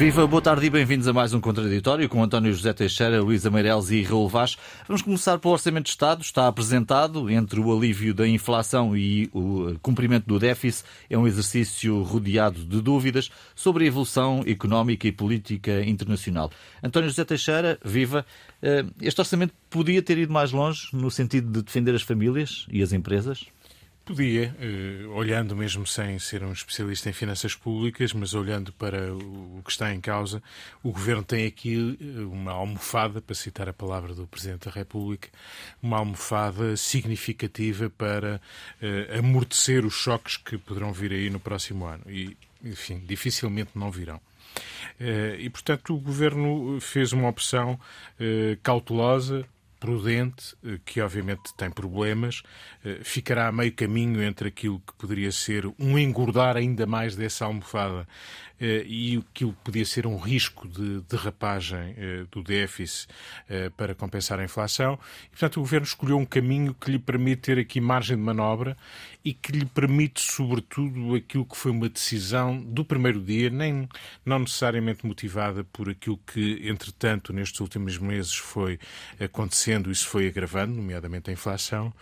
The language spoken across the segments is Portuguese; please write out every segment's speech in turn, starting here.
Viva, boa tarde e bem-vindos a mais um Contraditório com António José Teixeira, Luísa Meireles e Raul Vaz. Vamos começar pelo Orçamento de Estado. Está apresentado entre o alívio da inflação e o cumprimento do déficit. É um exercício rodeado de dúvidas sobre a evolução económica e política internacional. António José Teixeira, viva. Eh, este orçamento podia ter ido mais longe no sentido de defender as famílias e as empresas? Podia, eh, olhando mesmo sem ser um especialista em finanças públicas, mas olhando para o que está em causa, o Governo tem aqui eh, uma almofada, para citar a palavra do Presidente da República, uma almofada significativa para uh, amortecer os choques que poderão vir aí no próximo ano. E, enfim, dificilmente não virão. E, portanto, o Governo fez uma opção cautelosa, prudente, eh, que obviamente tem problemas, eh, ficará a meio caminho entre aquilo que poderia ser um engordar ainda mais dessa almofada eh, e aquilo que podia ser um risco de derrapagem do déficit para compensar a inflação. E, portanto, o Governo escolheu um caminho que lhe permite ter aqui margem de manobra e que lhe permite, sobretudo, aquilo que foi uma decisão do primeiro dia, nem não necessariamente motivada por aquilo que, entretanto, nestes últimos meses foi acontecendo e se foi agravando, nomeadamente a inflação,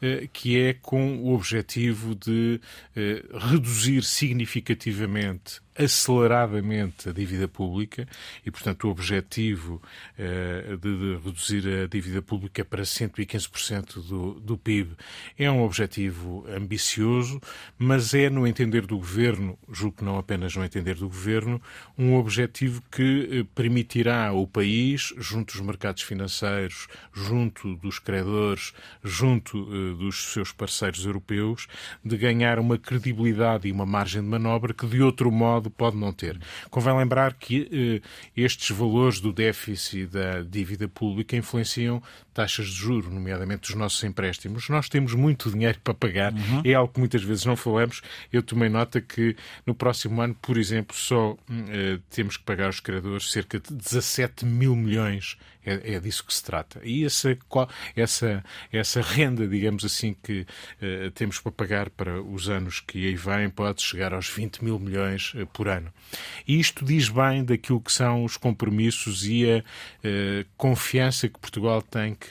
eh, que é com o objetivo de eh, reduzir significativamente aceleradamente a dívida pública e, portanto, o objetivo uh, de, de, reduzir a dívida pública para 115% do, do PIB é um objetivo ambicioso, mas é, no entender do Governo, julgo que não apenas no entender do Governo, um objetivo que uh, permitirá ao país, junto dos mercados financeiros, junto dos credores, junto uh, dos seus parceiros europeus, de ganhar uma credibilidade e uma margem de manobra que, de outro modo, pode não ter. Convém lembrar que eh, estes valores do déficit da dívida pública influenciam taxas de juros, nomeadamente dos nossos empréstimos. Nós temos muito dinheiro para pagar, uhum. é algo que muitas vezes não falamos. Eu tomei nota que no próximo ano, por exemplo, só eh, temos que pagar aos credores cerca de 17 mil milhões é, é disso que se trata. E essa, essa, essa renda, digamos assim, que uh, temos para pagar para os anos que aí vêm pode chegar aos 20 mil milhões uh, por ano. E isto diz bem daquilo que são os compromissos e a uh, confiança que Portugal tem que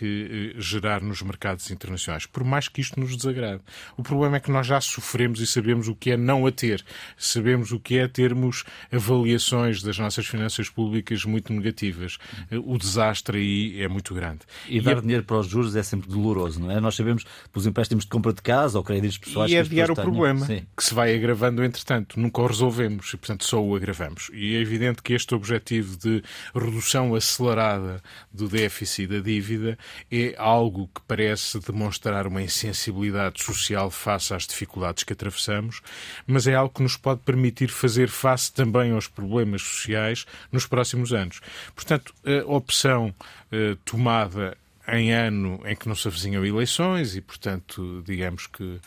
gerar nos mercados internacionais, por mais que isto nos desagrade. O problema é que nós já sofremos e sabemos o que é não a ter. Sabemos o que é termos avaliações das nossas finanças públicas muito negativas. O desastre aí é muito grande. E, e dar dinheiro para os juros é sempre doloroso, não é? Nós sabemos pelos empréstimos de compra de casa ou créditos pessoais. E é adiar o problema, Sim. que se vai agravando entretanto. Nunca o resolvemos e, portanto, só o agravamos. E é evidente que este objetivo de redução acelerada do déficit e da dívida é algo que parece demonstrar uma insensibilidade social face às dificuldades que atravessamos, mas é algo que nos pode permitir fazer face também aos problemas sociais nos próximos anos. Portanto, a opção eh, tomada em ano em que não se avizinham eleições e, portanto, digamos que uh,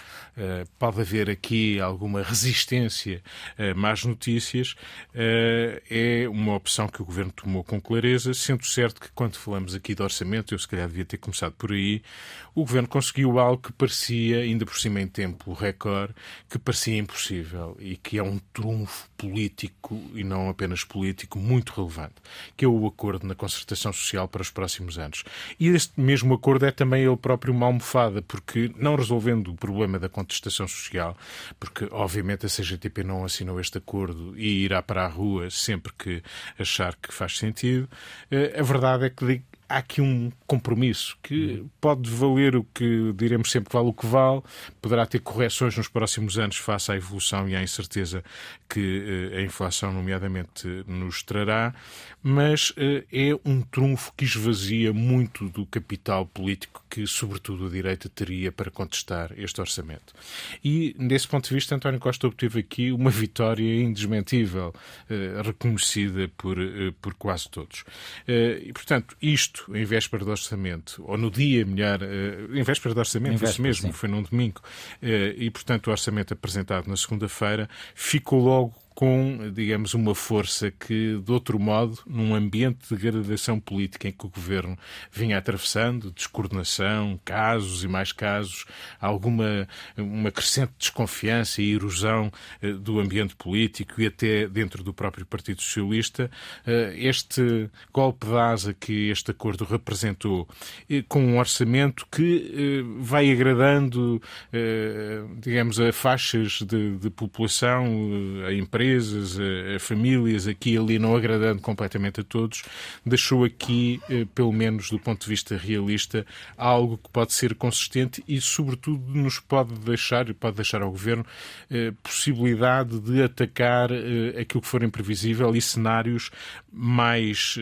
pode haver aqui alguma resistência a más notícias, uh, é uma opção que o Governo tomou com clareza, sendo certo que quando falamos aqui de orçamento, eu se calhar devia ter começado por aí, o Governo conseguiu algo que parecia, ainda por cima em tempo recorde, que parecia impossível e que é um trunfo político e não apenas político muito relevante, que é o acordo na concertação social para os próximos anos. E este mesmo acordo é também ele próprio uma almofada, porque não resolvendo o problema da contestação social, porque obviamente a CGTP não assinou este acordo e irá para a rua sempre que achar que faz sentido, eh, a verdade é que há aqui um compromisso que pode valer o que diremos sempre que vale o que vale, poderá ter correções nos próximos anos face à evolução e à incerteza que eh, a inflação, nomeadamente, nos trará, mas eh, é um trunfo que esvazia muito do capital político que, sobretudo, a direita teria para contestar este orçamento. E, desse ponto de vista, António Costa obteve aqui uma vitória indesmentível, eh, reconhecida por, por quase todos. E, portanto, isto isto em véspera do orçamento, ou no dia, melhor, uh, em véspera do orçamento, véspera, isso mesmo, sim. foi num domingo, uh, e portanto o orçamento apresentado na segunda-feira ficou logo com, digamos, uma força que, de outro modo, num ambiente de degradação política em que o governo vinha atravessando, descoordenação, casos e mais casos, alguma uma crescente desconfiança e erosão eh, do ambiente político e até dentro do próprio Partido Socialista, eh, este golpe de asa que este acordo representou, eh, com um orçamento que vai agradando, digamos, a faixas de, de população, a empresas, a, a, famílias, aqui e ali, não agradando completamente a todos, deixou aqui, pelo menos do ponto de vista realista, algo que pode ser consistente e, sobretudo, nos pode deixar, pode deixar ao Governo, possibilidade de atacar aquilo que for imprevisível e cenários mais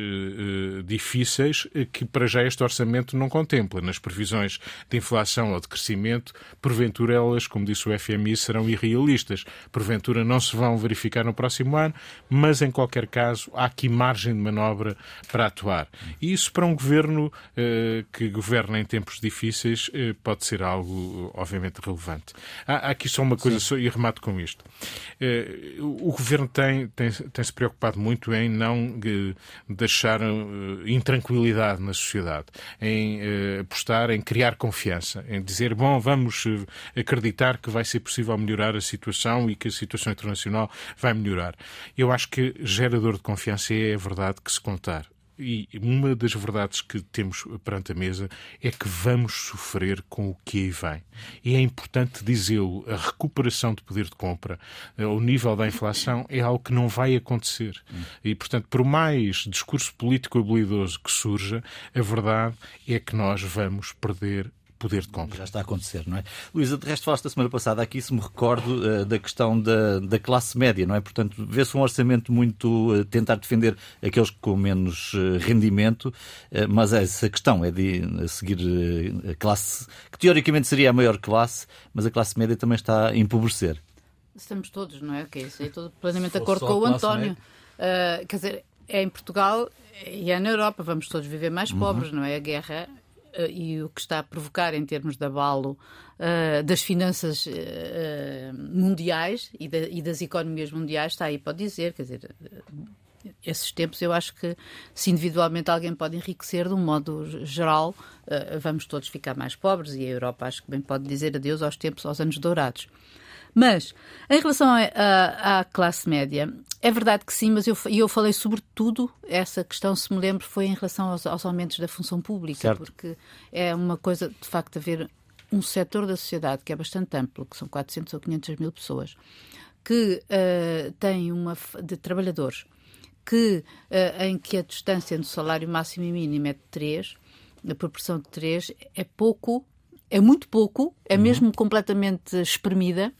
difíceis que para já este orçamento não contempla. Nas previsões de inflação ou de crescimento, porventura elas, como disse o FMI, serão irrealistas. Porventura não se vão verificar no próximo ano, mas em qualquer caso há aqui margem de manobra para atuar. E isso para um governo uh, que governa em tempos difíceis uh, pode ser algo, obviamente, relevante. Há, há aqui só uma coisa, só, e remato com isto. o governo tem, tem, tem se preocupado muito em não deixar uh, intranquilidade na sociedade, em uh, apostar em criar confiança, em dizer, bom, vamos acreditar que vai ser possível melhorar a situação e que a situação internacional vai melhorar. Eu acho que gerador de confiança é a verdade que se contar. E uma das verdades que temos perante a mesa é que vamos sofrer com o que aí vem. E é importante dizê-lo: a recuperação de poder de compra, o nível da inflação, é algo que não vai acontecer. E, portanto, por mais discurso político habilidoso que surja, a verdade é que nós vamos perder poder de compra. Já está a acontecer, não é? Luísa, de resto falaste a semana passada aqui, se me recordo, uh, da questão da, da classe média, não é? Portanto, vê-se um orçamento muito uh, tentar defender aqueles com menos uh, rendimento, mas essa questão é de seguir a classe, que teoricamente seria a maior classe, mas a classe média também está a empobrecer. Estamos todos, não é? Que isso estou plenamente de acordo com o António. quer dizer, é em Portugal e é na Europa, vamos todos viver mais uhum. pobres, não é? A guerra uh, e o que está a provocar em termos de abalo uh, das finanças uh, mundiais e, da, e, das economias mundiais, está aí, pode dizer, quer dizer. Esses tempos, eu acho que se individualmente alguém pode enriquecer, de um modo geral, vamos todos ficar mais pobres e a Europa acho que bem pode dizer adeus aos tempos, aos anos dourados. Mas, em relação à classe média, é verdade que sim, mas eu, eu falei sobretudo, essa questão, se me lembro, foi em relação aos, aos aumentos da função pública, certo. porque é uma coisa, de facto, haver um setor da sociedade que é bastante amplo, que são 400 ou 500 mil pessoas, que uh, tem uma de trabalhadores que, uh, em que a distância entre o salário máximo e mínimo é de 3, a proporção de 3 é pouco é muito pouco, é uhum. mesmo completamente espremida,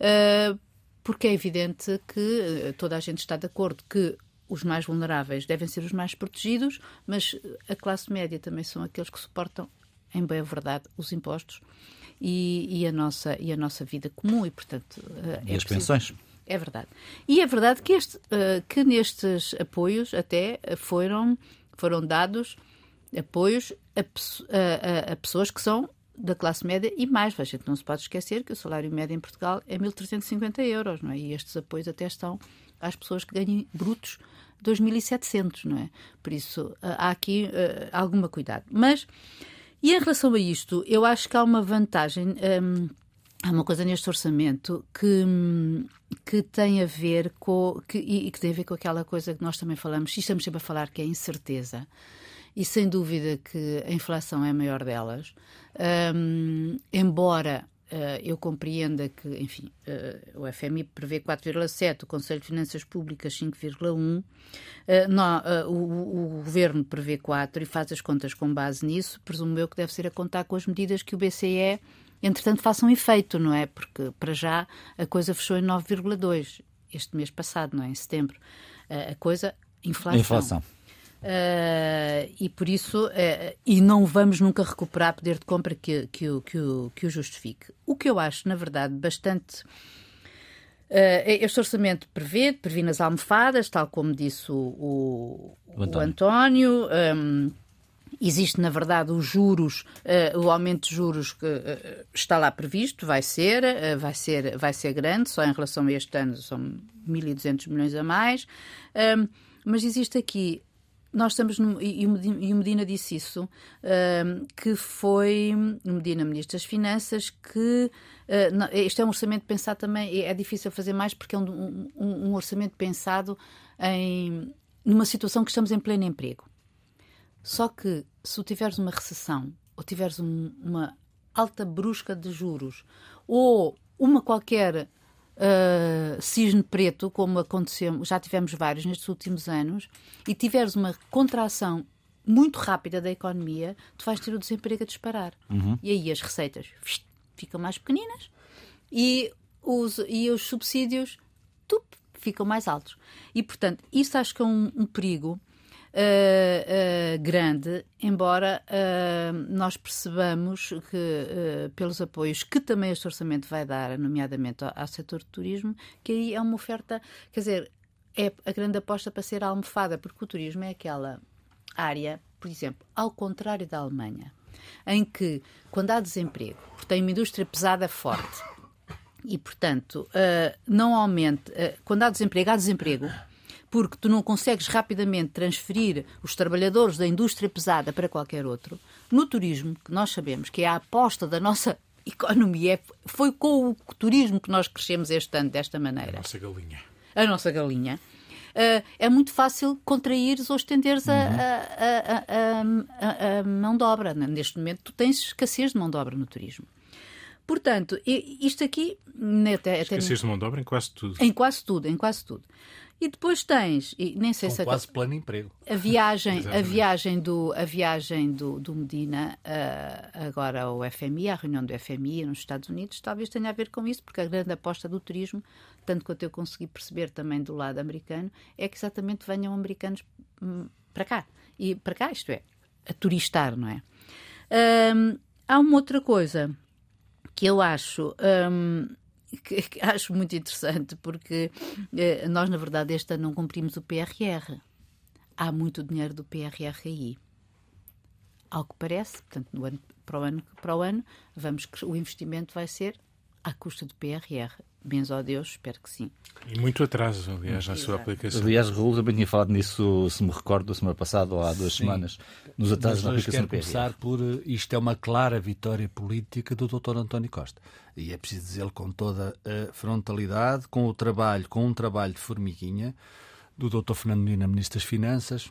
uh, porque é evidente que uh, toda a gente está de acordo que os mais vulneráveis devem ser os mais protegidos, mas a classe média também são aqueles que suportam, em boa verdade, os impostos e, e a, nossa, e a nossa vida comum e, portanto... Uh, e é as preciso... pensões. É verdade. E é verdade que, este, que nestes apoios até foram, foram dados apoios a, a, a pessoas que são da classe média e mais. A gente não se pode esquecer que o salário médio em Portugal é 1.350 euros, não é? E estes apoios até estão às pessoas que ganham brutos 2.700, não é? Por isso há aqui uh, alguma cuidado. Mas, e em relação a isto, eu acho que há uma vantagem. Um, há uma coisa neste orçamento que, que tem a ver com que, e que tem a ver com aquela coisa que nós também falamos, e estamos sempre a falar, que é a incerteza e sem dúvida que a inflação é a maior delas. Um, embora Uh, eu compreenda que, enfim, uh, o FMI prevê 4,7, o Conselho de Finanças Públicas 5,1, uh, o, o, Governo prevê 4 e faz as contas com base nisso, presumo eu que deve ser a contar com as medidas que o BCE, entretanto, façam efeito, não é? Porque, para já, a coisa fechou em 9,2 este mês passado, não é? Em setembro. a coisa, inflação. Inflação. Uh, e por isso, uh, e não vamos nunca recuperar poder de compra que, que, o, que, o, que o justifique. O que eu acho, na verdade, bastante. Uh, este orçamento prevê, prevê nas almofadas, tal como disse o, o, o António, o António um, Existe, na verdade, os juros, uh, o aumento de juros que uh, está lá previsto, vai ser, uh, vai ser, vai ser grande, só em relação a este ano são 1.200 milhões a mais. mas existe aqui nós estamos, e o Medina disse isso, que foi, o Medina, Ministro das Finanças, que este é um orçamento pensado também, é difícil fazer mais porque é um, um, um, orçamento pensado em numa situação que estamos em pleno emprego. Só que se tiveres uma recessão, ou tiveres um, uma alta brusca de juros, ou uma qualquer uh, cisne preto, como aconteceu, já tivemos vários nestes últimos anos, e tiveres uma contração muito rápida da economia, tu vais ter o desemprego a disparar. Uhum. E aí as receitas ficam mais pequeninas e os, e os subsídios tup, ficam mais altos. E, portanto, isso acho que é um, um perigo uh, grande, embora uh, nós percebamos que, pelos apoios que também este orçamento vai dar, nomeadamente ao, ao setor de turismo, que aí é uma oferta, quer dizer, é a grande aposta para ser almofada, porque o turismo é aquela área, por exemplo, ao contrário da Alemanha, em que, quando há desemprego, porque tem uma indústria pesada forte, e, portanto, uh, não aumente. Uh, quando há desemprego, há desemprego porque tu não consegues rapidamente transferir os trabalhadores da indústria pesada para qualquer outro. No turismo, que nós sabemos que é a aposta da nossa economia, é, foi com o turismo que nós crescemos este ano desta maneira. A nossa galinha. A nossa galinha. Uh, é muito fácil contraíres ou estenderes uhum. a, a, a, a, mão de obra. Neste momento, tu tens escassez de mão de obra no turismo. Portanto, isto aqui. Até, escassez de mão de obra em quase tudo. Em quase tudo, em quase tudo. E depois tens, e nem sei Com se quase plano emprego. A viagem, a viagem do, a viagem do, do Medina uh, agora ao FMI, a reunião do FMI nos Estados Unidos, talvez tenha a ver com isso, porque a grande aposta do turismo, tanto quanto eu consegui perceber também do lado americano, é que exatamente venham americanos hum, para cá. E para cá, isto é, a turistar, não é? Um, há uma outra coisa que eu acho um, que, que acho muito interessante, porque eh, nós, na verdade, este ano não cumprimos o PRR. Há muito dinheiro do PRR aí. Ao que parece, portanto, no ano, para, o ano, para o ano, vamos, o investimento vai ser à custa do PRR. Benzo a Deus, espero que sim. E muito atraso, aliás, na sua aplicação. Aliás, Raul também tinha falado nisso, se me recordo, a semana passada ou há duas sim. semanas, nos atrasos na aplicação do PRR. começar por, eh, isto é uma clara vitória política do Dr. António Costa. E é preciso dizê-lo com toda a frontalidade, com o trabalho, com um trabalho de formiguinha, do Dr. Fernando Medina, Ministro das Finanças,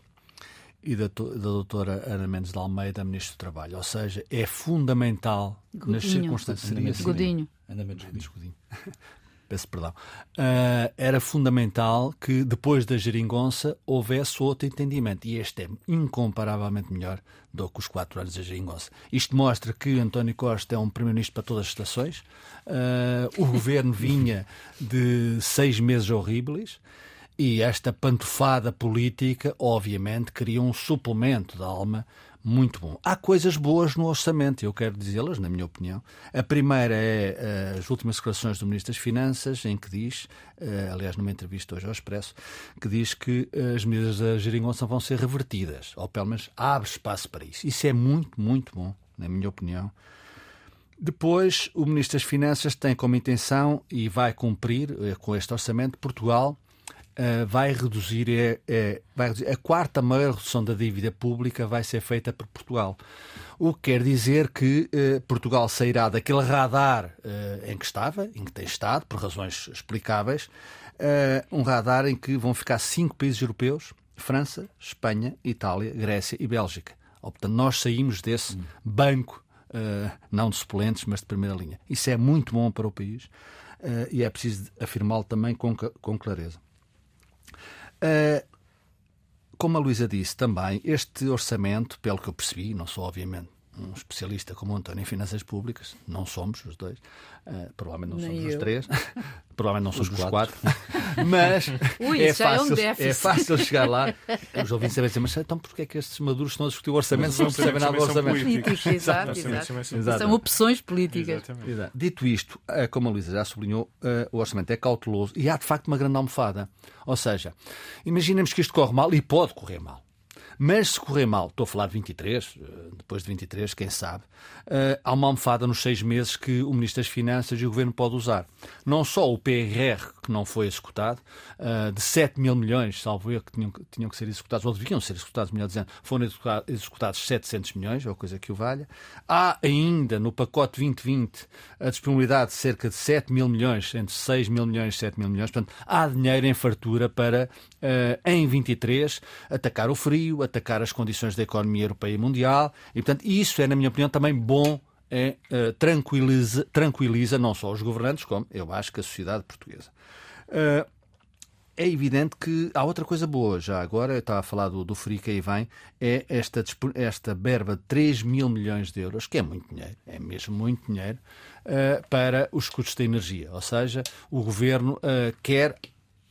e da, da doutora Ana Mendes de Almeida, Ministro do Trabalho. Ou seja, é fundamental Godinho. nas circunstâncias... Godinho. Ana Mendes Godinho. Peço perdão, uh, era fundamental que depois da geringonça houvesse outro entendimento. E este é incomparavelmente melhor do que os quatro anos da geringonça. Isto mostra que António Costa é um primeiro-ministro para todas as estações. Uh, o governo vinha de seis meses horríveis. E esta pantofada política, obviamente, cria um suplemento da alma muito bom. Há coisas boas no orçamento, eu quero dizê-las, na minha opinião. A primeira é uh, as últimas declarações do Ministro das Finanças, em que diz, uh, aliás, numa entrevista hoje ao Expresso, que diz que uh, as medidas da geringonça vão ser revertidas, ou pelo menos abre espaço para isso. Isso é muito, muito bom, na minha opinião. Depois, o Ministro das Finanças tem como intenção e vai cumprir com este orçamento Portugal uh, vai, reduzir, é, é, vai reduzir. A quarta maior redução da dívida pública vai ser feita por Portugal. O que quer dizer que uh, Portugal sairá daquele radar uh, em que estava, em que tem estado, por razões explicáveis, um radar em que vão ficar cinco países europeus: França, Espanha, Itália, Grécia e Bélgica. Ou, portanto, nós saímos desse hum. banco, não de suplentes, mas de primeira linha. Isso é muito bom para o país e é preciso afirmá-lo também com, com clareza. Uh, como a Luísa disse também, este orçamento, pelo que eu percebi, não sou obviamente um especialista como o António em finanças públicas, não somos os dois, uh, provavelmente não somos os três, provavelmente não somos os quatro, mas Ui, é, fácil, é, um é, fácil chegar lá. Os ouvintes sabem dizer, mas então porquê é que estes maduros estão a discutir o orçamento se não percebem nada do orçamento? Políticos, exato, exato. São opções políticas. Exato. Dito isto, eh, como a Luísa já sublinhou, uh, o orçamento é cauteloso e há de facto uma grande almofada. Ou seja, imaginemos que isto corre mal e pode correr mal Mas se correr mal, estou a falar de 23, eh, depois de 23, quem sabe, uh, há uma almofada nos seis meses que o Ministro das Finanças e o Governo pode usar. Não só o PRR, que não foi executado, uh, de 7 mil milhões, salvo eu, que tinham, tinham que ser executados, ou deviam ser executados, melhor dizendo, foram executados 700 milhões, ou coisa que o valha. Há ainda no pacote 2020 a disponibilidade de cerca de 7 mil milhões, entre 6 mil milhões e 7 mil milhões. Portanto, há dinheiro em fartura para, em 23, atacar o frio, atacar as condições da economia europeia e mundial. E, portanto, isso é, na minha opinião, também bom é, uh, tranquiliza, tranquiliza não só os governantes, como eu acho que a sociedade portuguesa. Uh, é evidente que há outra coisa boa, já agora, eu estava a falar do, do FRI que aí vem, é esta, esta berba de 3 mil milhões de euros, que é muito dinheiro, é mesmo muito dinheiro, uh, para os custos da energia. Ou seja, o governo quer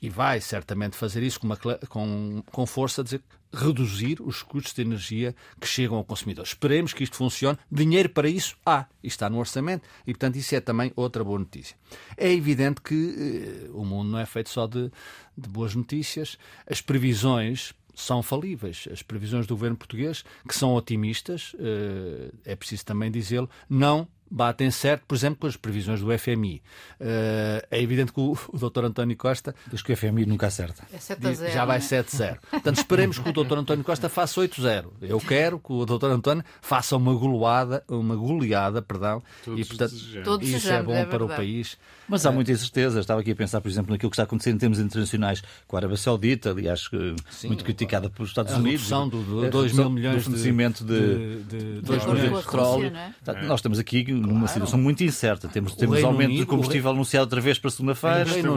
e vai certamente fazer isso com, uma, com, com força, dizer, reduzir os custos de energia que chegam ao consumidor. Esperemos que isto funcione. Dinheiro para isso há, e está no orçamento, e portanto isso é também outra boa notícia. É evidente que eh, o mundo não é feito só de, de boas notícias. As previsões são falíveis. As previsões do governo português, que são otimistas, eh, é preciso também dizê-lo, não batem certo, por exemplo, com as previsões do FMI. Uh, é evidente que o, o Dr. António Costa. Diz que o FMI nunca acerta. É 7 a 0, já vai né? 7-0. Portanto, esperemos que o Dr. António Costa faça 8-0. Eu quero que o Dr. António faça uma goleada, uma goleada, perdão, Todos e portanto Todos isso é bom é para o país. Mas há muita incerteza. Estava aqui a pensar, por exemplo, naquilo que está acontecendo em termos internacionais com a Arábia Saudita, aliás, que muito criticada pelos Estados A Unidos. redução do, do A 2 redução mil milhões de, de, de, De de com a petróleo. Rússia, não é? Portanto, Nós estamos aqui numa situação muito incerta. Temos, temos Reino aumento Unido, do combustível anunciado outra vez para segunda-feira. Reino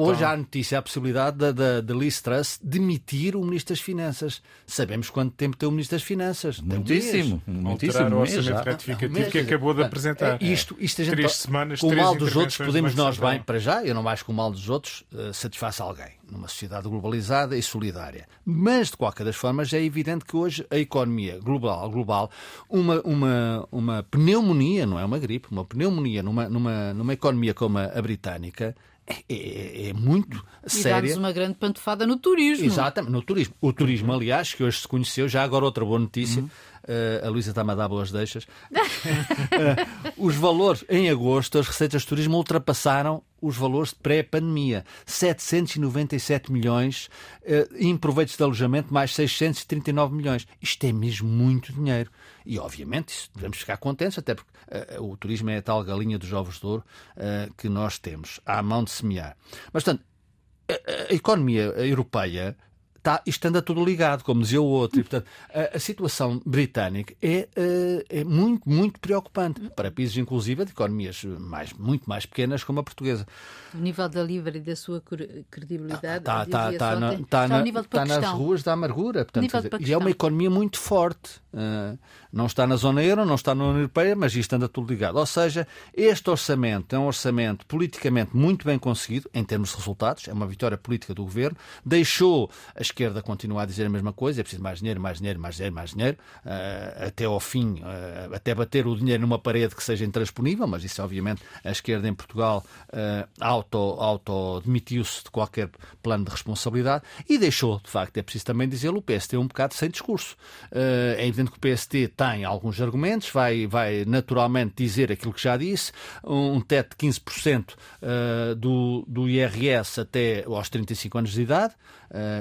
hoje há a notícia, a possibilidade da, da, da Liz Truss demitir o Ministro das Finanças. Sabemos quanto tempo tem o Ministro das Finanças. Tem um. Muitíssimo. Muitíssimo. Alterar o orçamento já. retificativo Mas, que acabou de apresentar. É, Isto, isto a gente, Três semanas, com o mal dos outros, podemos nós bem, para já, eu não acho que o mal dos outros uh, satisfaça alguém, numa sociedade globalizada e solidária. Mas, de qualquer das formas, é evidente que hoje a economia global, global uma, uma, uma pneumonia, não é uma gripe, uma pneumonia numa, numa, numa economia como a, a britânica, é, é- é muito E séria. dá-nos uma grande pantofada no turismo. Exatamente, no turismo. O turismo, aliás, que hoje se conheceu, já agora outra boa notícia, eh, a Luísa está-me a dar boas deixas. Eh, os valores, em agosto, as receitas de turismo ultrapassaram os valores de pré-pandemia. 797 milhões, eh, em proveitos de alojamento, mais 639 milhões. Isto é mesmo muito dinheiro. E, obviamente, isso devemos ficar contentes, até porque eh, o turismo é a tal galinha dos ovos de ouro eh, que nós temos à mão de semear. Mas, portanto, a, a economia europeia está, isto anda tudo ligado, como dizia o outro. E, portanto, a, a situação britânica é, eh, é muito, muito preocupante para países, inclusive, de economias mais, muito mais pequenas como a portuguesa. O nível da Livre e da sua cre- credibilidade dizia-se está, na- na- está nas ruas da amargura. Portanto, dizer, e é uma economia muito forte. Uh, não está na zona euro, não está na União Europeia, mas isto anda tudo ligado. Ou seja, este orçamento é um orçamento politicamente muito bem conseguido, em termos de resultados, é uma vitória política do governo. Deixou a esquerda continuar a dizer a mesma coisa: é preciso mais dinheiro, mais dinheiro, mais dinheiro, mais dinheiro, uh, até ao fim, uh, até bater o dinheiro numa parede que seja intransponível, mas isso, obviamente, a esquerda em Portugal uh, auto, auto demitiu-se de qualquer plano de responsabilidade e deixou, de facto, é preciso também dizê-lo, o PST um bocado sem discurso. Uh, é evidente que o PST tem alguns argumentos, vai, vai naturalmente dizer aquilo que já disse, um teto de 15% uh, do, do IRS até aos 35 anos de idade,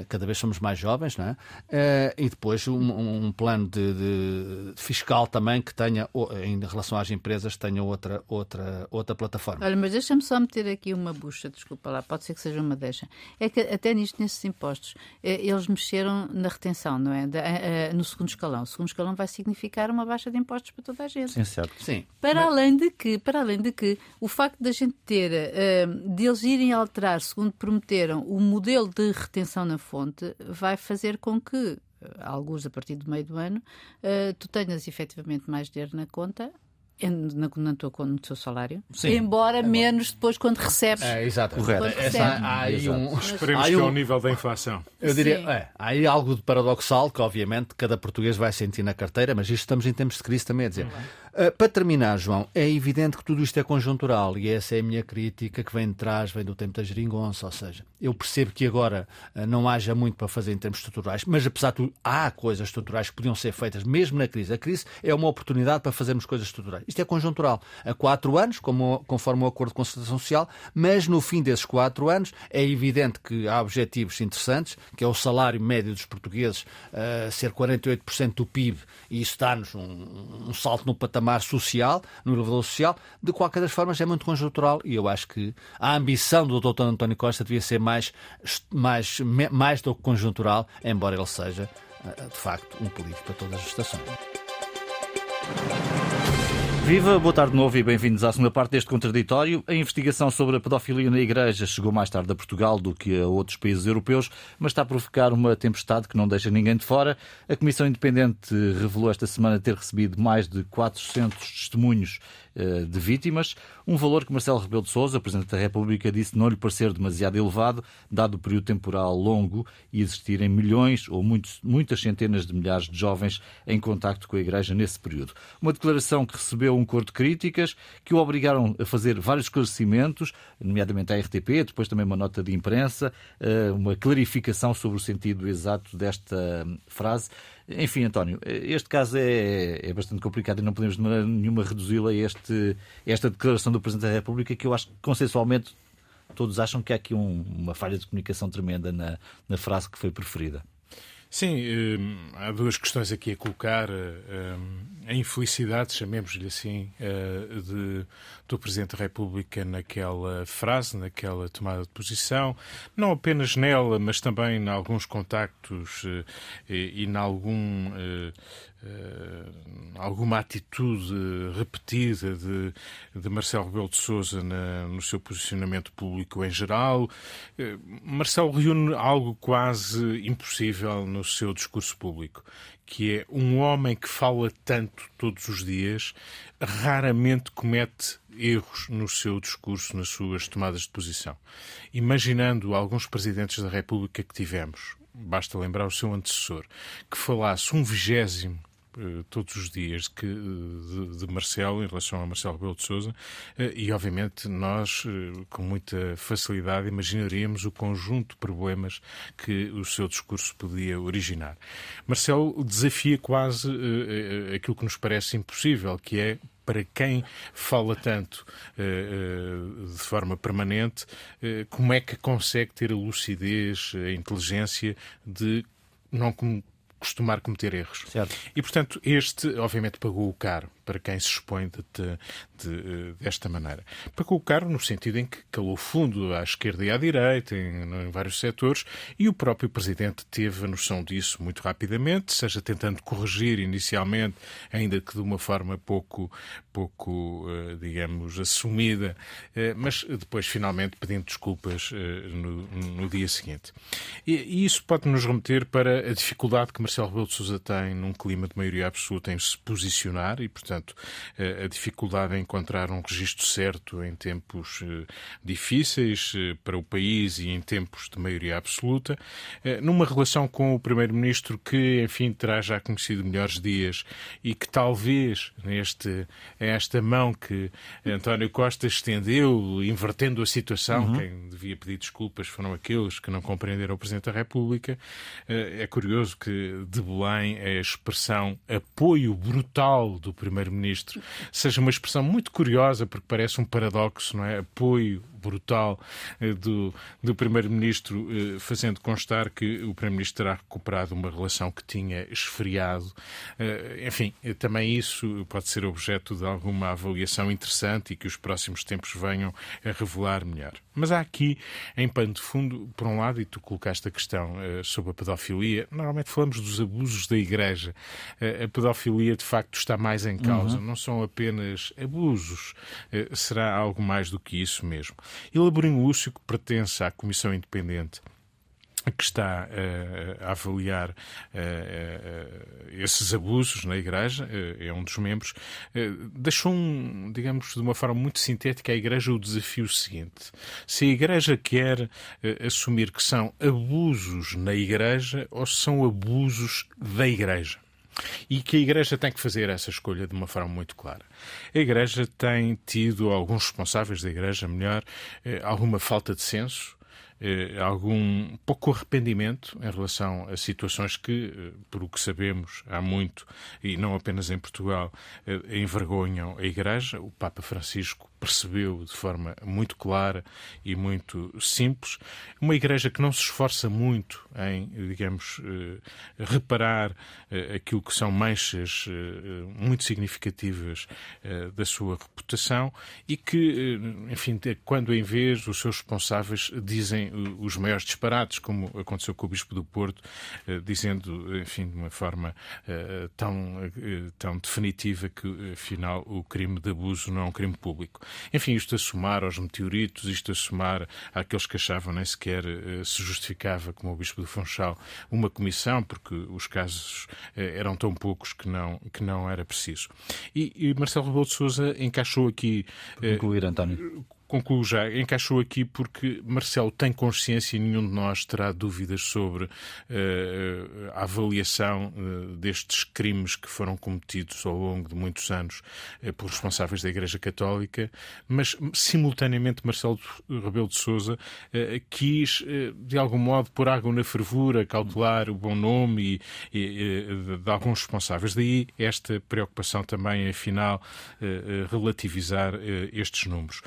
cada vez somos mais jovens, não é? Uh, e depois um, um plano de, de fiscal também que tenha, em relação às empresas, tenha outra, outra, outra plataforma. Olha, mas deixa-me só meter aqui uma bucha, desculpa lá, pode ser que seja uma deixa. É que até nisto, nesses impostos, eh, eles mexeram na retenção, não é? Da- eh, eh, no segundo escalão. O segundo escalão vai significar uma baixa de impostos para toda a gente. Sim, certo. Sim. Para além de que, para além de que, o facto da gente ter, eh, de eles irem alterar, segundo prometeram, o modelo de retenção na fonte, vai fazer com que, eh, alguns a partir do meio do ano, eh, tu tenhas efetivamente mais dinheiro na conta. em- Na, na tua conta, no teu salário, Sim. embora menos depois quando recebes. É, exato. Correto. Essa, há aí um, Esperemos há aí que um- ao nível da inflação. Eu diria, é, há aí algo de paradoxal que, obviamente, cada português vai sentir na carteira, mas isto estamos em tempos de crise também a dizer. Uh, para terminar, João, é evidente que tudo isto é conjuntural e essa é a minha crítica que vem de trás, vem do tempo da geringonça. Ou seja, eu percebo que agora uh, não haja muito para fazer em termos estruturais, mas apesar de tudo, há coisas estruturais que podiam ser feitas mesmo na crise. A crise é uma oportunidade para fazermos coisas estruturais. Isto é conjuntural. Há quatro anos, como, conforme o Acordo de Concertação Social, mas no fim desses quatro anos é evidente que há objetivos interessantes, que é o salário médio dos portugueses uh, ser 48% do PIB, e isso dá-nos um, um salto no patamar social, no elevador social. De qualquer das formas, é muito conjuntural e eu acho que a ambição do Dr. António Costa devia ser mais, mais, mais do que conjuntural, embora ele seja, uh, de facto, um político para todas as estações. Viva, boa tarde de novo e bem-vindos à segunda parte deste contraditório. A investigação sobre a pedofilia na Igreja chegou mais tarde a Portugal do que a outros países europeus, mas está a provocar uma tempestade que não deixa ninguém de fora. A Comissão Independente revelou esta semana ter recebido mais de 400 testemunhos de vítimas, um valor que Marcelo Rebelo de Sousa, Presidente da República, disse não lhe parecer demasiado elevado, dado o período temporal longo e existirem milhões ou muitos, muitas centenas de milhares de jovens em contacto com a Igreja nesse período. Uma declaração que recebeu um cor de críticas que o obrigaram a fazer vários esclarecimentos, nomeadamente à RTP, depois também uma nota de imprensa, eh, uma clarificação sobre o sentido exato desta frase. Enfim, António, este caso é, é bastante complicado e não podemos de maneira nenhuma reduzi-lo a este, esta declaração do Presidente da República, que eu acho que consensualmente todos acham que há aqui um, uma falha de comunicação tremenda na, na frase que foi preferida. Sim, hum, há duas questões aqui a colocar. Hum, a infelicidade, chamemos-lhe assim, eh, de, do Presidente da República naquela frase, naquela tomada de posição, não apenas nela, mas também em alguns contactos eh, e, em algum eh, alguma atitude repetida de, de Marcelo Rebelo de Sousa no seu posicionamento público em geral. Marcelo reúne algo quase impossível no seu discurso público, que é um homem que fala tanto todos os dias, raramente comete erros no seu discurso, nas suas tomadas de posição. Imaginando alguns presidentes da República que tivemos, basta lembrar o seu antecessor, que falasse um vigésimo eh, todos os dias que, de, de, Marcelo em relação a Marcelo Rebelo de Sousa eh, e obviamente nós eh, com muita facilidade imaginaríamos o conjunto de problemas que o seu discurso podia originar. Marcelo desafia quase aquilo que nos parece impossível, que é para quem fala tanto de forma permanente, como é que consegue ter a lucidez, a inteligência de não costumar cometer erros. Certo. E, portanto, este, obviamente, pagou o caro para quem se expõe de, de, de, desta maneira. Pagou o caro no sentido em que calou fundo à esquerda e à direita, em, em, vários setores, e o próprio Presidente teve a noção disso muito rapidamente, seja tentando corrigir inicialmente, ainda que de uma forma pouco, pouco eh, digamos, assumida, eh, mas depois, finalmente, pedindo desculpas eh, no, no dia seguinte. E, e isso pode nos remeter para a dificuldade que Marcelo Rebelo de Sousa tem num clima de maioria absoluta em se posicionar e, portanto, portanto, eh, a dificuldade em encontrar um registro certo em tempos eh, difíceis eh, para o país e em tempos de maioria absoluta, numa relação com o Primeiro-Ministro que, enfim, terá já conhecido melhores dias e que talvez neste, esta mão que António Costa estendeu, invertendo a situação, uhum. quem devia pedir desculpas foram aqueles que não compreenderam o Presidente da República. É curioso que de Belém a expressão apoio brutal do Primeiro Primeiro-Ministro seja uma expressão muito curiosa, porque parece um paradoxo, não é? Apoio brutal eh, do, do Primeiro-Ministro, eh, fazendo constar que o Primeiro-Ministro terá recuperado uma relação que tinha esfriado. Eh, enfim, também isso pode ser objeto de alguma avaliação interessante e que os próximos tempos venham a revelar melhor. Mas há aqui, em pano de fundo, por um lado, e tu colocaste a questão sobre a pedofilia, normalmente falamos dos abusos da Igreja. a pedofilia, de facto, está mais em causa. Uhum. Não são apenas abusos, será algo mais do que isso mesmo. E Laborinho Lúcio, que pertence à Comissão Independente que está uh, a avaliar uh, uh, esses abusos na Igreja, é um dos membros, deixou, um, digamos, de uma forma muito sintética à Igreja o desafio seguinte. Se a Igreja quer assumir que são abusos na Igreja ou se são abusos da Igreja. E que a Igreja tem que fazer essa escolha de uma forma muito clara. A Igreja tem tido, alguns responsáveis da Igreja, melhor, eh, alguma falta de senso eh, algum pouco arrependimento em relação a situações que, eh, por o que sabemos, há muito, e não apenas em Portugal, envergonham a Igreja. O Papa Francisco percebeu de forma muito clara e muito simples. Uma igreja que não se esforça muito em, digamos, eh, reparar eh, aquilo que são manchas eh, muito significativas da sua reputação e que, enfim, quando em vez os seus responsáveis dizem os maiores disparates, como aconteceu com o Bispo do Porto, dizendo, enfim, de uma forma tão, tão definitiva que, afinal, o crime de abuso não é um crime público. Enfim, isto a somar aos meteoritos, isto a somar àqueles que achavam nem sequer uh, se justificava, como o Bispo de Funchal, uma comissão, porque os casos uh, eram tão poucos que não, que não era preciso. E, e Marcelo Rebelo de Sousa encaixou aqui. Uh, Concluir, António concluo já, encaixou aqui porque Marcelo tem consciência e nenhum de nós terá dúvidas sobre uh, a avaliação uh, destes crimes que foram cometidos ao longo de muitos anos uh, por responsáveis da Igreja Católica, mas simultaneamente Marcelo Rebelo de Sousa quis, de algum modo, pôr água na fervura, cautelar o bom nome e, e de alguns responsáveis. Daí esta preocupação também, afinal, relativizar estes números.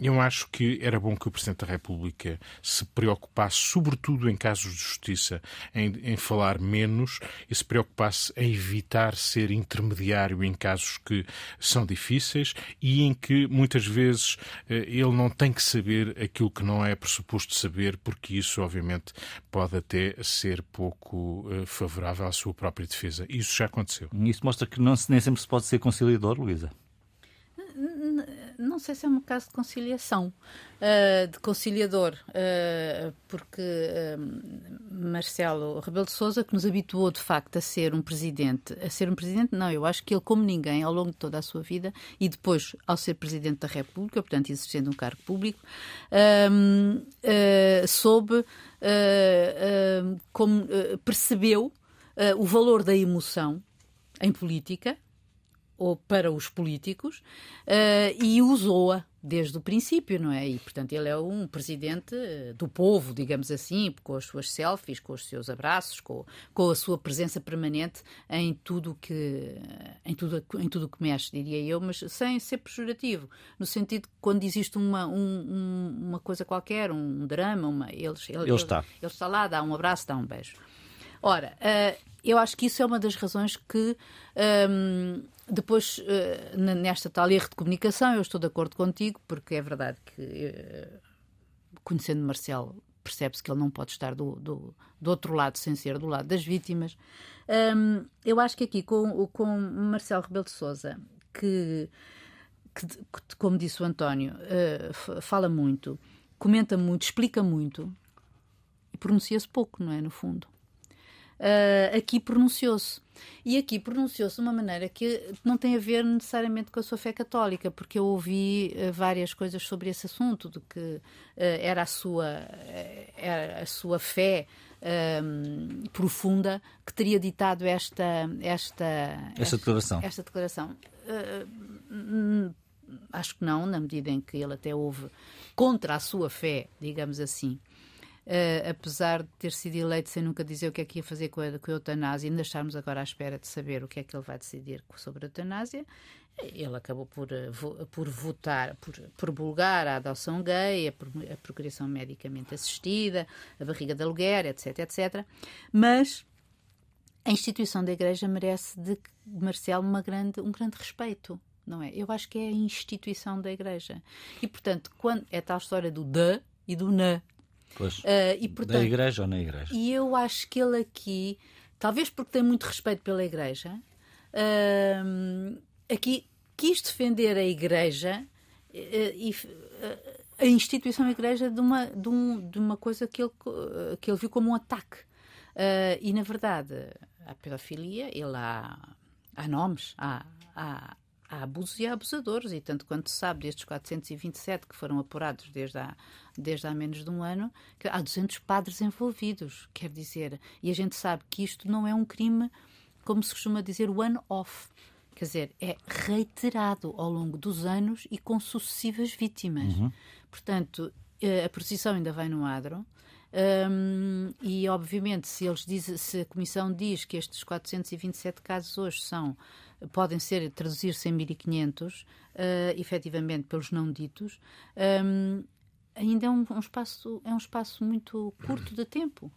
Eu acho que era bom que o Presidente da República se preocupasse, sobretudo em casos de justiça, em, em, falar menos e se preocupasse em evitar ser intermediário em casos que são difíceis e em que muitas vezes eh, ele não tem que saber aquilo que não é pressuposto saber, porque isso, obviamente, pode até ser pouco uh, favorável à sua própria defesa. Isso já aconteceu. Isso mostra que não, nem sempre se pode ser conciliador, Luísa não sei se é um caso de conciliação, uh, de conciliador, uh, porque uh, Marcelo Rebelo de Sousa, que nos habituou de facto a ser um presidente, a ser um presidente, não, eu acho que ele, como ninguém, ao longo de toda a sua vida e depois ao ser presidente da República, portanto exercendo um cargo público, soube como percebeu o valor da emoção em política ou para os políticos uh, e usou-a desde o princípio, não é? E, portanto, ele é um presidente eh, do povo, digamos assim, com as suas selfies, com os seus abraços, com, com a sua presença permanente em tudo que em tudo em tudo que mexe, diria eu, mas sem ser pejorativo, no sentido que quando existe uma um, uma coisa qualquer, um drama, uma ele, ele, ele está ele está lá, dá um abraço, dá um beijo. Ora, uh, eu acho que isso é uma das razões que um, depois, uh, nesta tal erro de comunicação, eu estou de acordo contigo, porque é verdade que, uh, conhecendo Marcelo, percebe-se que ele não pode estar do, do, do, outro lado sem ser do lado das vítimas. Um, eu acho que aqui com, com Marcelo Rebelo de Souza, que, que, como disse o António, uh, fala muito, comenta muito, explica muito e pronuncia-se pouco, não é? No fundo uh, aqui pronunciou-se. E aqui pronunciou-se de uma maneira que não tem a ver necessariamente com a sua fé católica, porque eu ouvi uh, várias coisas sobre esse assunto, de que uh, era, a sua, era a sua fé um, profunda que teria ditado esta, esta, esta declaração. Esta declaração. Uh, acho que não, na medida em que ele até houve contra a sua fé, digamos assim, uh, apesar de ter sido eleito sem nunca dizer o que é que ia fazer com a, com a eutanásia, ainda estarmos agora à espera de saber o que é que ele vai decidir sobre a eutanásia, ele acabou por, eh, por votar, por promulgar a adoção gay, a, a procriação medicamente assistida, a barriga de aluguer, etc, etc. Mas a instituição da Igreja merece de Marcelo uma grande, um grande respeito. Não é? Eu acho que é a instituição da Igreja. E, portanto, quando é tal história do de e do na, Pois, uh, e, portanto, da igreja ou na igreja? E eu acho que ele aqui, talvez porque tem muito respeito pela igreja, uh, aqui quis defender a igreja uh, e a instituição igreja de uma, de, um, de uma coisa que ele, que ele viu como um ataque. e, na verdade, a pedofilia, ele há, há nomes, há, há, há abusos e há abusadores, e tanto quanto se sabe destes 427 que foram apurados desde há, desde há menos de um ano, há 200 padres envolvidos, quer dizer, e a gente sabe que isto não é um crime como se costuma dizer, one-off. Quer dizer, é reiterado ao longo dos anos e com sucessivas vítimas. Uhum. Portanto, eh, a procissão ainda vai no adro. Um, e obviamente se eles dizem, se a comissão diz que estes 427 casos hoje são podem ser traduzir-se em 1500 uh, efetivamente pelos não ditos um, ainda é um, um, espaço é um espaço muito curto de tempo.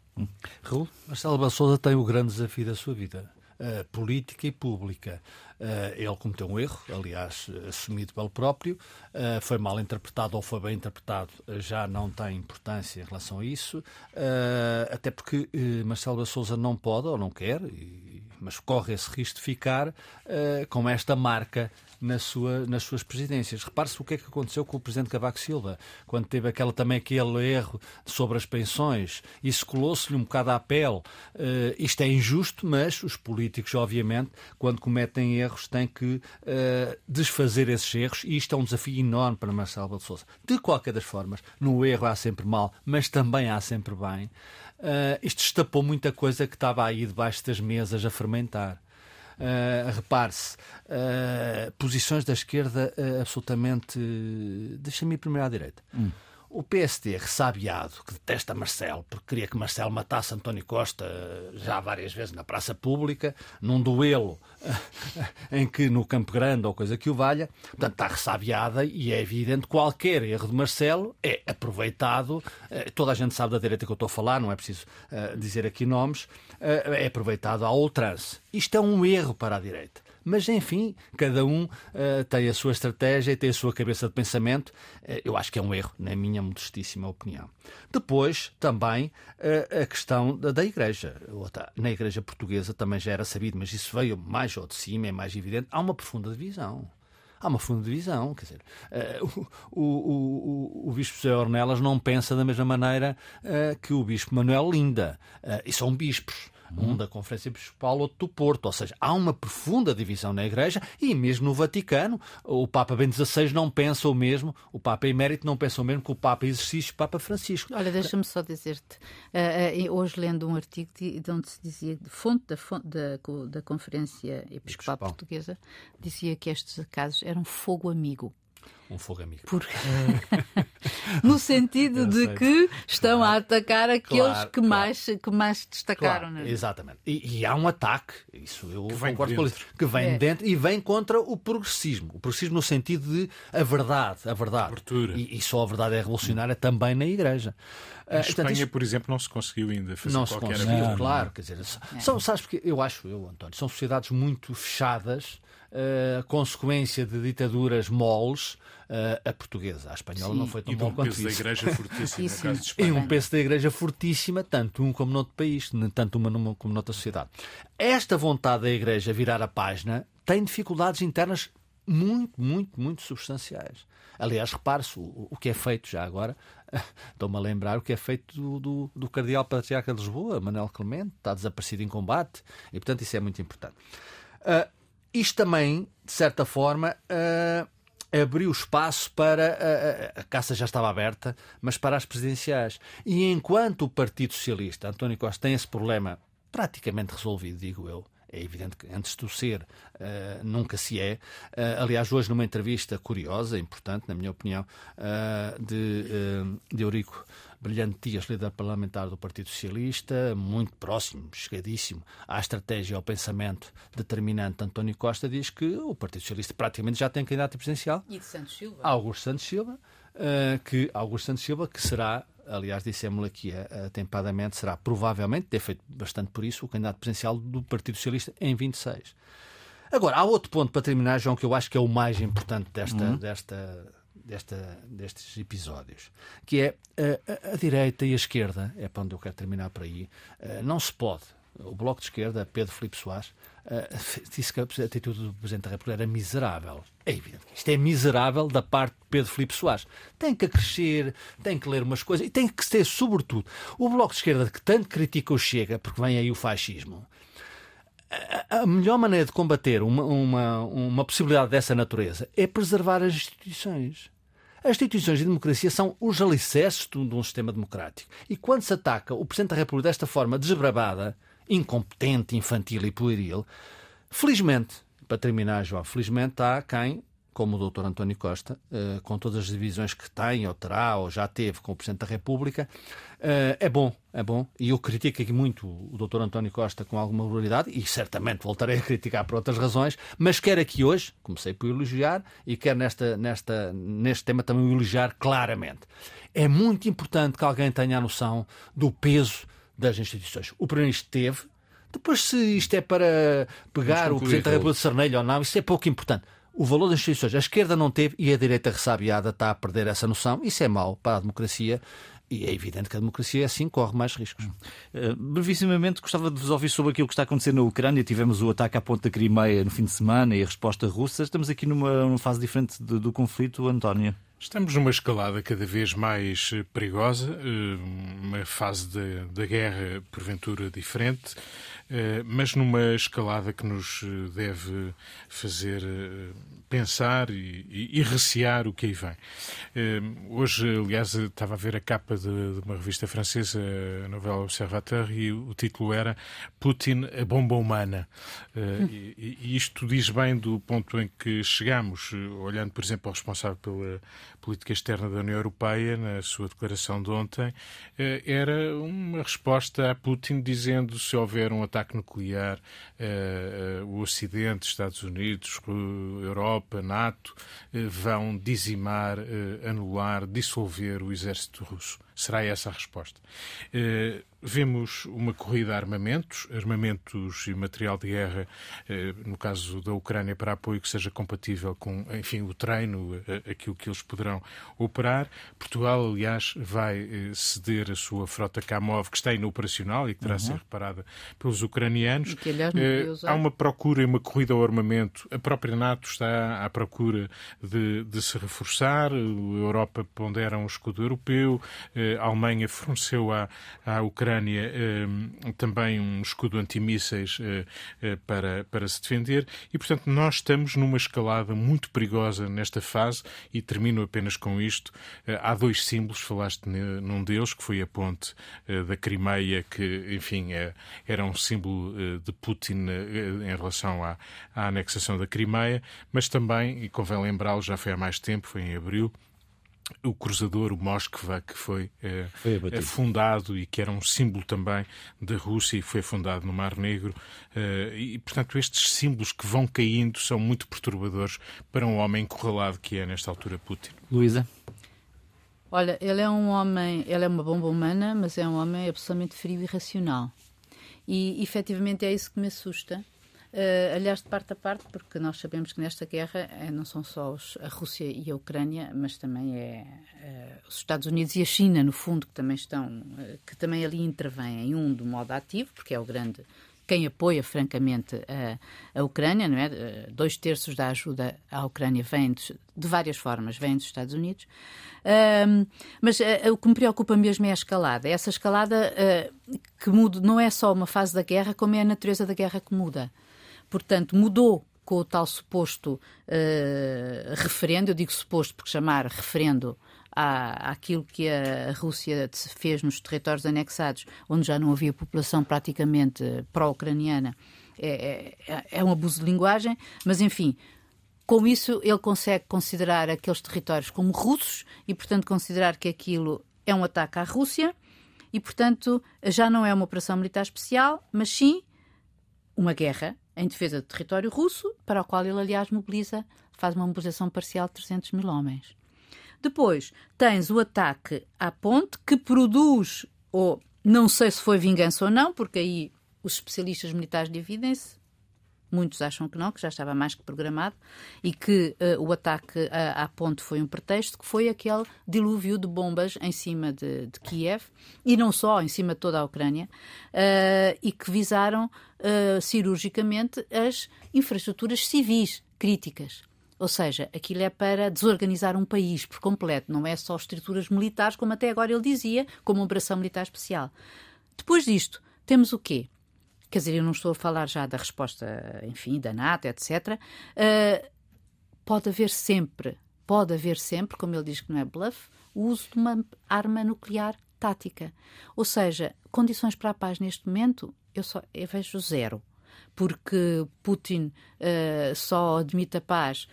Raul Marcelo Bassouza tem o grande desafio da sua vida uh, política e pública. Uh, ele cometeu um erro, aliás, assumido pelo próprio, uh, foi mal interpretado ou foi bem interpretado, já não tem importância em relação a isso, até porque Marcelo Souza não pode ou não quer, e, mas corre esse risco de ficar com esta marca na sua, nas suas presidências. Repare-se o que é que aconteceu com o Presidente Cavaco Silva, quando teve aquela, também aquele erro sobre as pensões, isso colou-se-lhe um bocado à pele. Uh, isto é injusto, mas os políticos, obviamente, quando cometem erros, têm que uh, desfazer esses erros, e isto é um desafio enorme para Marcelo de Sousa. De qualquer das formas, no erro há sempre mal, mas também há sempre bem. Uh, isto destapou muita coisa que estava aí debaixo das mesas a fermentar. Uh, repare-se, uh, posições da esquerda uh, absolutamente. Deixa-me ir primeiro à direita. Hum. O PSD, ressabiado, que detesta Marcelo, porque queria que Marcelo matasse António Costa já várias vezes na praça pública, num duelo em que no Campo Grande ou coisa que o valha, portanto está ressabiada e é evidente qualquer erro de Marcelo é aproveitado, toda a gente sabe da direita que eu estou a falar, não é preciso dizer aqui nomes, é aproveitado à ultrance. Isto é um erro para a direita. Mas, enfim, cada um uh, tem a sua estratégia e tem a sua cabeça de pensamento. Uh, eu acho que é um erro, na minha modestíssima opinião. Depois, também, uh, a questão da, da Igreja. Na Igreja Portuguesa também já era sabido, mas isso veio mais ao de cima, é mais evidente. Há uma profunda divisão há uma profunda divisão. Quer dizer, uh, o, o, o, o, Bispo José Ornelas não pensa da mesma maneira uh, que o Bispo Manuel Linda. Uh, e são bispos um da Conferência Episcopal, outro do Porto. Ou seja, há uma profunda divisão na Igreja e mesmo no Vaticano, o Papa Bento XVI não pensa o mesmo, o Papa Emérito não pensa o mesmo que o Papa Exercício, o Papa Francisco. Olha, deixa-me só dizer-te, uh, uh, hoje lendo um artigo de, de onde se dizia, de fonte da, fonte da, da Conferência Episcopal, Episcopal Portuguesa, dizia que estes casos eram fogo amigo um fogo amigo. Porque... no sentido de que estão claro. a atacar aqueles claro, que, claro. mais, que mais destacaram. Claro, é? Exatamente. E, e, há um ataque, isso eu que vem concordo com isso, que vem é. dentro e vem contra o progressismo. O progressismo no sentido de a verdade, a verdade. E, e, só a verdade é revolucionária também na Igreja. Em uh, Espanha, portanto, isto... por exemplo, não se conseguiu ainda fazer não qualquer se conseguiu, claro. Quer dizer, é. são, sabes porque eu acho, eu, António, são sociedades muito fechadas uh, consequência de ditaduras moles, uh, a portuguesa. A espanhola Sim. não foi tão bom quanto isso. E um peso da igreja fortíssima, no caso de Espanha. E um peso da igreja fortíssima, tanto um como noutro país, tanto uma numa como noutra sociedade. Esta vontade da igreja virar a página tem dificuldades internas muito, muito, muito substanciais. Aliás, repare-se o, o, que é feito já agora, estou-me a lembrar o que é feito do, do, do Cardeal Patriarca de Lisboa, Manuel Clemente, está desaparecido em combate, e portanto isso é muito importante. Uh, isto também, de certa forma, uh, abriu espaço para. Uh, a caça já estava aberta, mas para as presidenciais. E enquanto o Partido Socialista, António Costa, tem esse problema praticamente resolvido, digo eu, é evidente que antes de ser, uh, nunca se é. Uh, aliás, hoje, numa entrevista curiosa, importante, na minha opinião, uh, de, de Eurico Brilhante Dias, líder parlamentar do Partido Socialista, muito próximo, chegadíssimo à estratégia e ao pensamento determinante de António Costa, diz que o Partido Socialista praticamente já tem candidato presidencial. E de Santos Silva. Augusto Santos Silva, que Augusto Santos Silva, que será aliás, dissemos-lhe aqui eh, atempadamente, será provavelmente, ter feito bastante por isso, o candidato presidencial do Partido Socialista em 26. Agora, há outro ponto para terminar, João, que eu acho que é o mais importante desta, uhum. desta, desta, destes episódios, que é a, eh, a, a, direita e a esquerda, é para onde eu quero terminar por aí, eh, não se pode. O Bloco de Esquerda, Pedro Filipe Soares, uh, disse que a atitude do Presidente da República era miserável. É evidente que isto é miserável da parte de Pedro Filipe Soares. Tem que crescer, tem que ler umas coisas e tem que ser, sobretudo, o Bloco de Esquerda que tanto critica o Chega, porque vem aí o fascismo. A melhor maneira de combater uma, uma, uma possibilidade dessa natureza é preservar as instituições. As instituições de democracia são os alicerces de um sistema democrático. E quando se ataca o Presidente da República desta forma desbravada, incompetente, infantil e pueril. Felizmente, para terminar, João, felizmente há quem como o Dr. António Costa, uh, com todas as divisões que tem, ou terá, ou já teve com o Presidente da República, uh, é bom, é bom. E eu critico aqui muito o Dr. António Costa com alguma regularidade, e certamente voltarei a criticar por outras razões, mas quero aqui hoje, comecei por elogiar, e quero nesta, nesta, neste tema também elogiar claramente. É muito importante que alguém tenha a noção do peso das instituições. O Primeiro-Ministro teve, depois se isto é para pegar o Presidente da República de Sarnelho ou não, isso é pouco importante o valor das instituições. A esquerda não teve e a direita ressabiada está a perder essa noção. Isso é mau para a democracia. E é evidente que a democracia assim corre mais riscos. Uh, brevissimamente, gostava de vos ouvir sobre aquilo que está acontecendo na Ucrânia. Tivemos o ataque à ponte da Crimeia no fim de semana e a resposta russa. Estamos aqui numa, numa fase diferente do, do conflito, António. Estamos numa escalada cada vez mais eh, perigosa, eh, uma fase da guerra, porventura, diferente. Eh, mas numa escalada que nos eh, deve fazer eh, pensar e, e, e recear o que aí vem. Hoje, aliás, estava a ver a capa de, de uma revista francesa, a novela Observateur, e o, título era Putin, a bomba humana. E, e isto diz bem do ponto em que chegamos, olhando, por exemplo, ao responsável pela política externa da União Europeia, na sua declaração de ontem, era uma resposta a Putin dizendo se houver um ataque nuclear, uh, uh, o Ocidente, Estados Unidos, Europa, NATO, uh, vão dizimar, anular, dissolver o exército russo. Será essa a resposta. Vemos uma corrida a armamentos, armamentos e material de guerra, eh, no caso da Ucrânia, para apoio que seja compatível com, enfim, o treino, eh, aquilo que eles poderão operar. Portugal, aliás, vai ceder a sua frota Kamov, que está inoperacional e que terá uhum. ser reparada pelos ucranianos. Que, aliás, há uma procura e uma corrida ao armamento. A própria NATO está à procura de, de se reforçar. A Europa pondera um escudo europeu. A Alemanha forneceu à, à Ucrânia eh, também um escudo antimísseis eh, eh, para, para se defender e, portanto, nós estamos numa escalada muito perigosa nesta fase e termino apenas com isto. Há dois símbolos, falaste num deles, que foi a ponte da Crimeia, que, enfim, era um símbolo de Putin em relação à, à anexação da Crimeia, mas também, e convém lembrá-lo, já foi há mais tempo, foi em abril, o cruzador, o Moskva, que foi, eh, foi fundado e que era um símbolo também da Rússia e foi fundado no Mar Negro. Eh, e, portanto, estes símbolos que vão caindo são muito perturbadores para um homem encurralado que é, nesta altura, Putin. Luísa? Olha, ele é um homem, ele é uma bomba humana, mas é um homem absolutamente frio e racional. E, efetivamente, é isso que me assusta Uh, aliás, de parte a parte, porque nós sabemos que nesta guerra uh, não são só os, a Rússia e a Ucrânia, mas também é uh, os Estados Unidos e a China, no fundo, que também estão, que também ali intervêm, um do modo ativo, porque é o grande quem apoia francamente a, a Ucrânia, não é? Dois terços da ajuda à Ucrânia vem de, de várias formas, vem dos Estados Unidos. mas uh, o que me preocupa mesmo é a escalada. Essa escalada uh, que muda, não é só uma fase da guerra, como é a natureza da guerra que muda. Portanto, mudou com o tal suposto uh, referendo, eu digo suposto porque chamar referendo à, àquilo que a Rússia fez nos territórios anexados, onde já não havia população praticamente pró-ucraniana, é, é, é um abuso de linguagem, mas enfim, com isso ele consegue considerar aqueles territórios como russos e, portanto, considerar que aquilo é um ataque à Rússia e, portanto, já não é uma operação militar especial, mas sim uma guerra em defesa do território russo, para o qual ele, aliás, mobiliza, faz uma mobilização parcial de 300 mil homens. Depois, tens o ataque à ponte, que produz, ou não sei se foi vingança ou não, porque aí os especialistas militares dividem-se, Muitos acham que não, que já estava mais que programado e que uh, o ataque à, à, ponte foi um pretexto, que foi aquele dilúvio de bombas em cima de, de Kiev e não só, em cima de toda a Ucrânia, uh, e que visaram uh, cirurgicamente as infraestruturas civis críticas. Ou seja, aquilo é para desorganizar um país por completo, não é só estruturas militares, como até agora ele dizia, como operação militar especial. Depois disto, temos o quê? Quer dizer, eu não estou a falar já da resposta, enfim, da NATO, etc. Uh, ah, pode haver sempre, pode haver sempre, como ele diz que não é bluff, o uso de uma arma nuclear tática. Ou seja, condições para a paz neste momento eu, só, eu vejo zero. Porque Putin uh, só admite a paz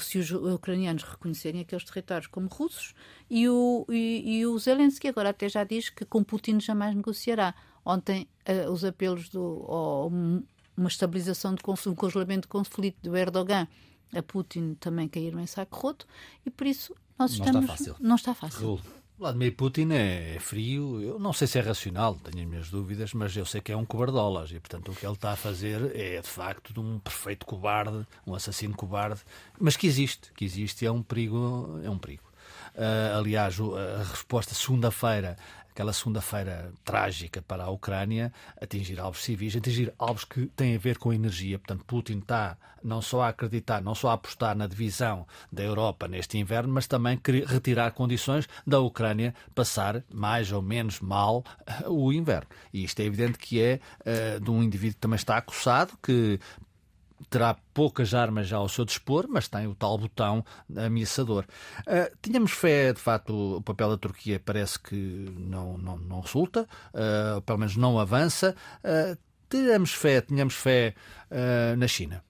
se os ucranianos reconhecerem aqueles territórios como russos e o, e, e o Zelensky agora até já diz que com Putin jamais negociará. Ontem uh, os apelos do uma estabilização de um congelamento de conflito do Erdogan a Putin também caíram em saco roto e por isso nós estamos. Não está fácil. Não está fácil. Vladimir Putin é, é, frio, eu não sei se é racional, tenho as minhas dúvidas, mas eu sei que é um cobardolas e, portanto, o que ele está a fazer é, de facto, de um perfeito cobarde, um assassino cobarde, mas que existe, que existe é um perigo, é um perigo. Uh, aliás, a resposta segunda-feira aquela segunda-feira trágica para a Ucrânia, atingir alvos civis, atingir alvos que têm a ver com energia. Portanto, Putin está não só a acreditar, não só a apostar na divisão da Europa neste inverno, mas também retirar condições da Ucrânia passar mais ou menos mal o inverno. E isto é evidente que é uh, de um indivíduo que também está acossado, que terá poucas armas já ao seu dispor, mas tem o tal botão ameaçador. Uh, tínhamos fé, de facto, o papel da Turquia parece que não, não, não resulta, uh, pelo menos não avança. Uh, tínhamos fé, tínhamos fé na China.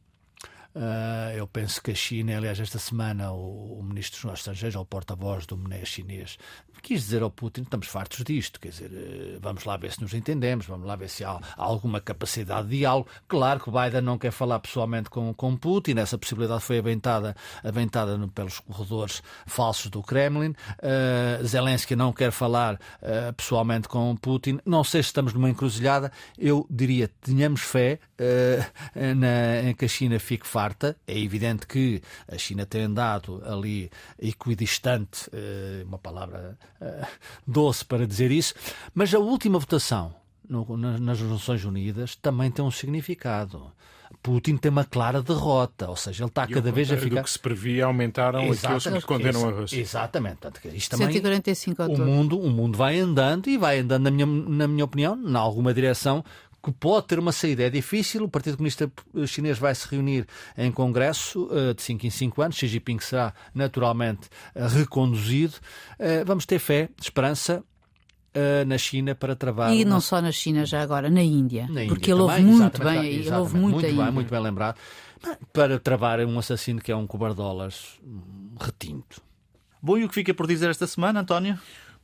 Uh, eu penso que a China, aliás, esta semana o, o ministro dos Estrangeiros, o porta-voz do MNE chinês, quis dizer ao Putin: estamos fartos disto, quer dizer, eh, vamos lá ver se nos entendemos, vamos lá ver se há, há alguma capacidade de diálogo. Claro que Biden não quer falar pessoalmente com, com Putin, essa possibilidade foi aventada, aventada no, pelos corredores falsos do Kremlin. Uh, Zelensky não quer falar uh, pessoalmente com Putin. Não sei se estamos numa encruzilhada. Eu diria: tenhamos fé uh, na, em que a China fique farta. É evidente que a China tem andado ali equidistante, uma palavra uh, doce para dizer isso, mas a última votação nas, Nações Unidas também tem um significado. Putin tem uma clara derrota, ou seja, ele está e cada vez a ficar. do que se previa, aumentaram Exatamente. aqueles que condenam a Rússia. Exatamente. isto também, 145 o mundo, o mundo vai andando e vai andando, na minha, na minha opinião, em alguma direção que pode ter uma saída. É difícil, o Partido Comunista Chinês vai se reunir em congresso uh, de 5 em 5 anos, Xi Jinping será naturalmente uh, reconduzido. Uh, vamos ter fé, esperança na China para travar. E não só na China, já agora, na Índia. Na porque Índia ele ouve muito bem, ele ouve muito, muito bem, muito bem lembrado. Para travar um assassino que é um cobardolas retinto. Bom, e o que fica por dizer esta semana, António?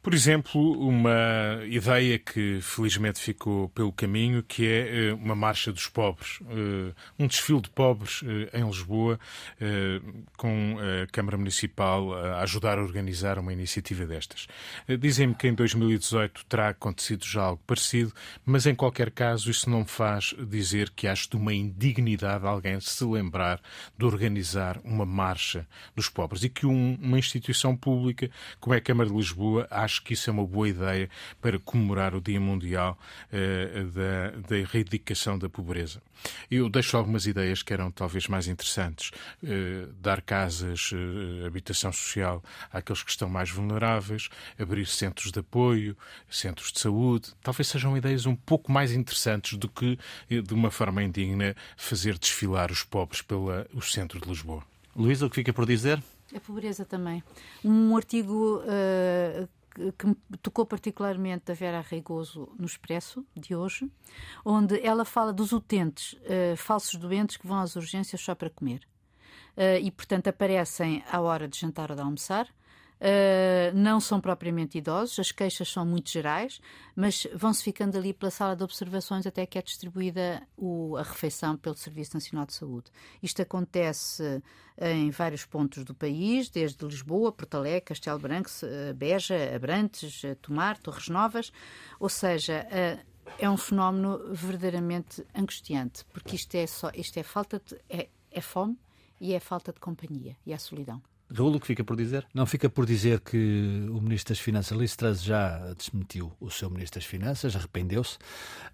Por exemplo, uma ideia que felizmente ficou pelo caminho, que é eh, uma marcha dos pobres, eh, um desfile de pobres eh, em Lisboa, com a Câmara Municipal a ajudar a organizar uma iniciativa destas. Dizem-me que em 2018 terá acontecido já algo parecido, mas em qualquer caso isso não faz dizer que acho de uma indignidade alguém se lembrar de organizar uma marcha dos pobres e que uma instituição pública como é a Câmara de Lisboa acho que isso é uma boa ideia para comemorar o Dia Mundial uh, da, da erradicação da pobreza. Eu deixo algumas ideias que eram talvez mais interessantes. Uh, dar casas, uh, habitação social àqueles que estão mais vulneráveis, abrir centros de apoio, centros de saúde. Talvez sejam ideias um pouco mais interessantes do que, de uma forma indigna, fazer desfilar os pobres pelo centro de Lisboa. Luísa, o que fica por dizer? A pobreza também. Um artigo uh, que me tocou particularmente a Vera Reigoso no Expresso de hoje, onde ela fala dos utentes, uh, falsos doentes que vão às urgências só para comer. Uh, e, portanto, aparecem à hora de jantar ou de almoçar, Uh, não são propriamente idosos, as queixas são muito gerais, mas vão-se ficando ali pela sala de observações até que é distribuída o, a refeição pelo Serviço Nacional de Saúde. Isto acontece em vários pontos do país, desde Lisboa, Porto Alegre, Castelo Branco, Beja, Abrantes, Tomar, Torres Novas, ou seja, uh, é um fenómeno verdadeiramente angustiante, porque isto é só, isto é falta de, é, é fome e é falta de companhia e é solidão. Raul, o que fica por dizer? Não fica por dizer que o Ministro das Finanças, Liz Truss, já desmentiu o seu Ministro das Finanças, arrependeu-se.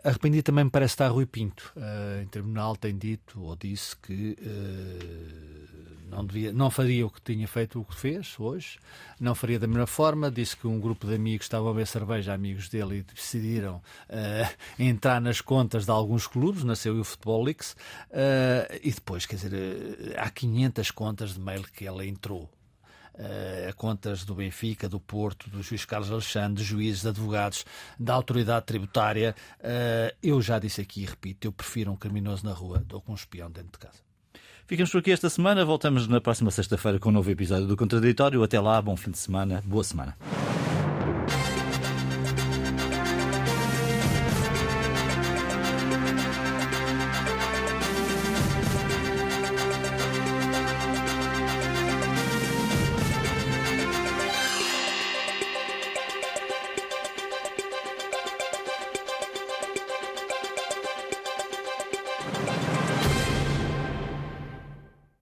Arrependido também me parece estar Rui Pinto. Uh, em tribunal tem dito ou disse que uh, não, devia, não faria o que tinha feito o que fez hoje, não faria da mesma forma. Disse que um grupo de amigos estavam a beber cerveja, amigos dele, e decidiram uh, entrar nas contas de alguns clubes, nasceu o Futebol Leaks, e depois, quer dizer, há 500 contas de mail que ela entrou uh, contas do Benfica, do Porto, do juiz Carlos Alexandre, de juízes, de advogados, da autoridade tributária. Uh, eu já disse aqui e repito, eu prefiro um criminoso na rua do que um espião dentro de casa. Ficamos por aqui esta semana. Voltamos na próxima sexta-feira com um novo episódio do Contraditório. Até lá, bom fim de semana, boa semana.